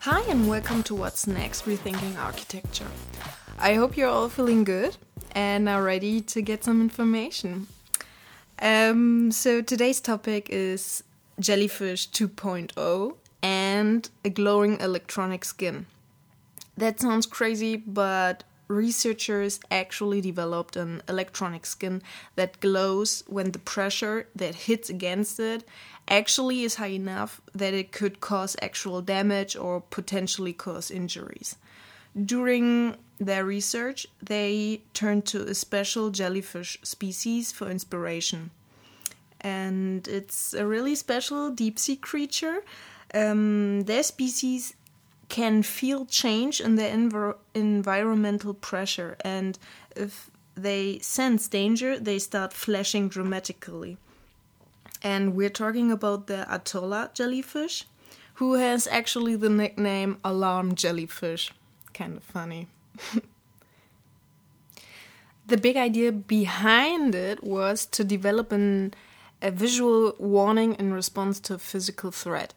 Hi, and welcome to What's Next Rethinking Architecture. I hope you're all feeling good and are ready to get some information. Um, so, today's topic is Jellyfish 2.0 and a glowing electronic skin. That sounds crazy, but researchers actually developed an electronic skin that glows when the pressure that hits against it actually is high enough that it could cause actual damage or potentially cause injuries. During their research, they turned to a special jellyfish species for inspiration. And it's a really special deep sea creature. Um, their species can feel change in envir- environmental pressure, and if they sense danger, they start flashing dramatically. And we're talking about the Atolla jellyfish, who has actually the nickname Alarm Jellyfish. Kind of funny. the big idea behind it was to develop an, a visual warning in response to a physical threat.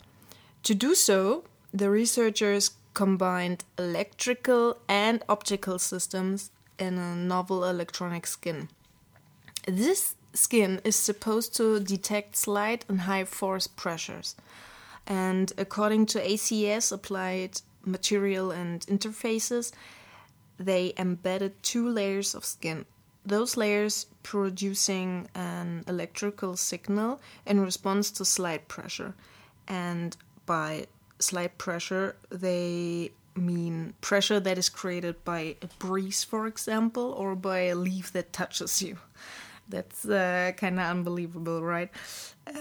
To do so, the researchers combined electrical and optical systems in a novel electronic skin. This skin is supposed to detect slight and high force pressures. And according to ACS applied material and interfaces, they embedded two layers of skin. Those layers producing an electrical signal in response to slight pressure. And by slight pressure, they mean pressure that is created by a breeze, for example, or by a leaf that touches you. That's uh, kind of unbelievable, right?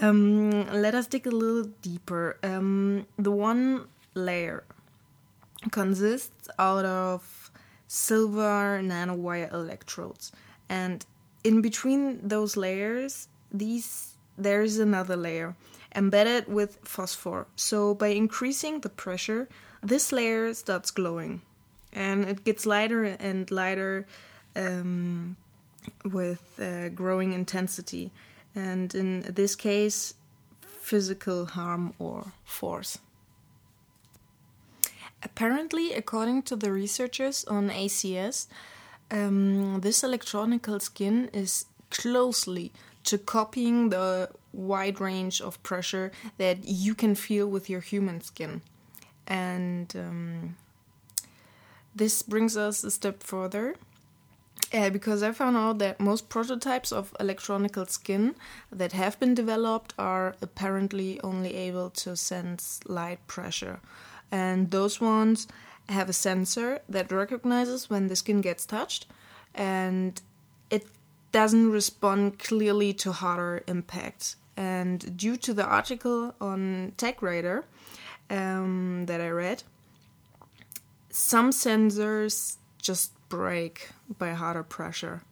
Um, let us dig a little deeper. Um, the one layer consists out of silver nanowire electrodes, and in between those layers, these there is another layer embedded with phosphor. So by increasing the pressure, this layer starts glowing, and it gets lighter and lighter um, with uh, growing intensity, and in this case, physical harm or force. Apparently, according to the researchers on ACS, um, this electronical skin is closely to copying the wide range of pressure that you can feel with your human skin. And um, this brings us a step further. Uh, because I found out that most prototypes of electronical skin that have been developed are apparently only able to sense light pressure. And those ones have a sensor that recognizes when the skin gets touched and it doesn't respond clearly to harder impacts. And due to the article on TechRadar um, that I read, some sensors just break by harder pressure.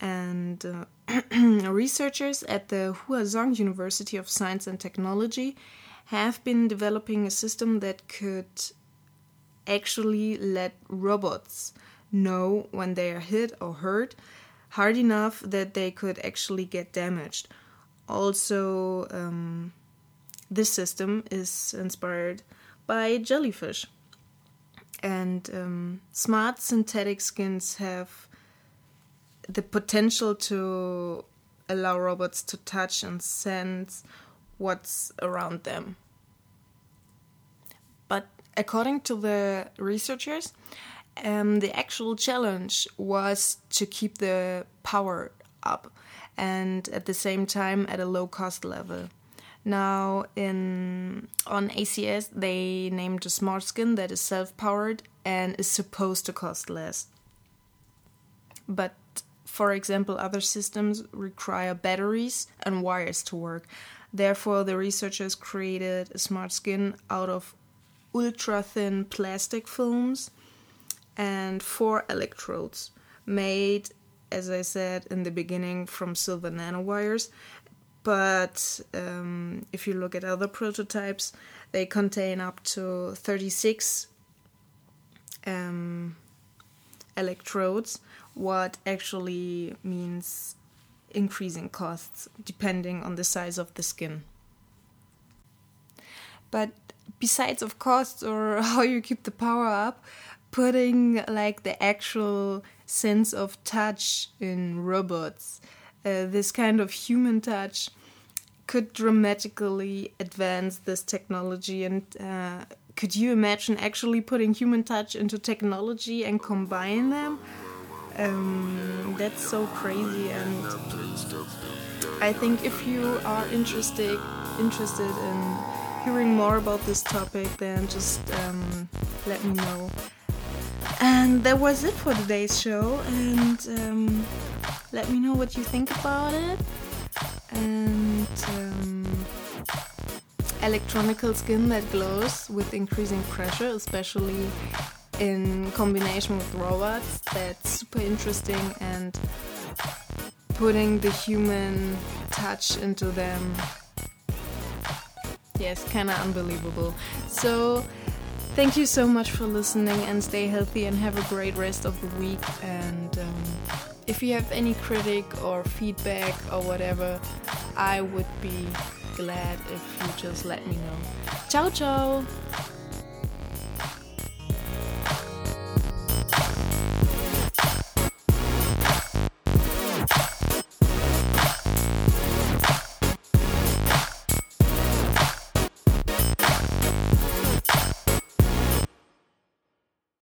And uh, researchers at the Huazhong University of Science and Technology have been developing a system that could actually let robots know when they are hit or hurt hard enough that they could actually get damaged. Also, um, this system is inspired by jellyfish. And um, smart synthetic skins have the potential to allow robots to touch and sense what's around them. But according to the researchers, um, the actual challenge was to keep the power up and at the same time at a low cost level. Now, in on ACS, they named a smart skin that is self-powered and is supposed to cost less. But for example, other systems require batteries and wires to work. Therefore, the researchers created a smart skin out of ultra thin plastic films and four electrodes made, as I said in the beginning, from silver nanowires. But um, if you look at other prototypes, they contain up to 36 um, electrodes, what actually means increasing costs depending on the size of the skin. But besides of costs or how you keep the power up, putting like the actual sense of touch in robots, uh, this kind of human touch could dramatically advance this technology and uh, could you imagine actually putting human touch into technology and combine them? Um, that's so crazy and i think if you are interested interested in hearing more about this topic then just um, let me know and that was it for today's show and um, let me know what you think about it and um, electronical skin that glows with increasing pressure, especially in combination with robots. That's super interesting and putting the human touch into them. Yes, kind of unbelievable. So, thank you so much for listening and stay healthy and have a great rest of the week. And um, if you have any critic or feedback or whatever, I would be glad if you just let me know. Ciao, ciao!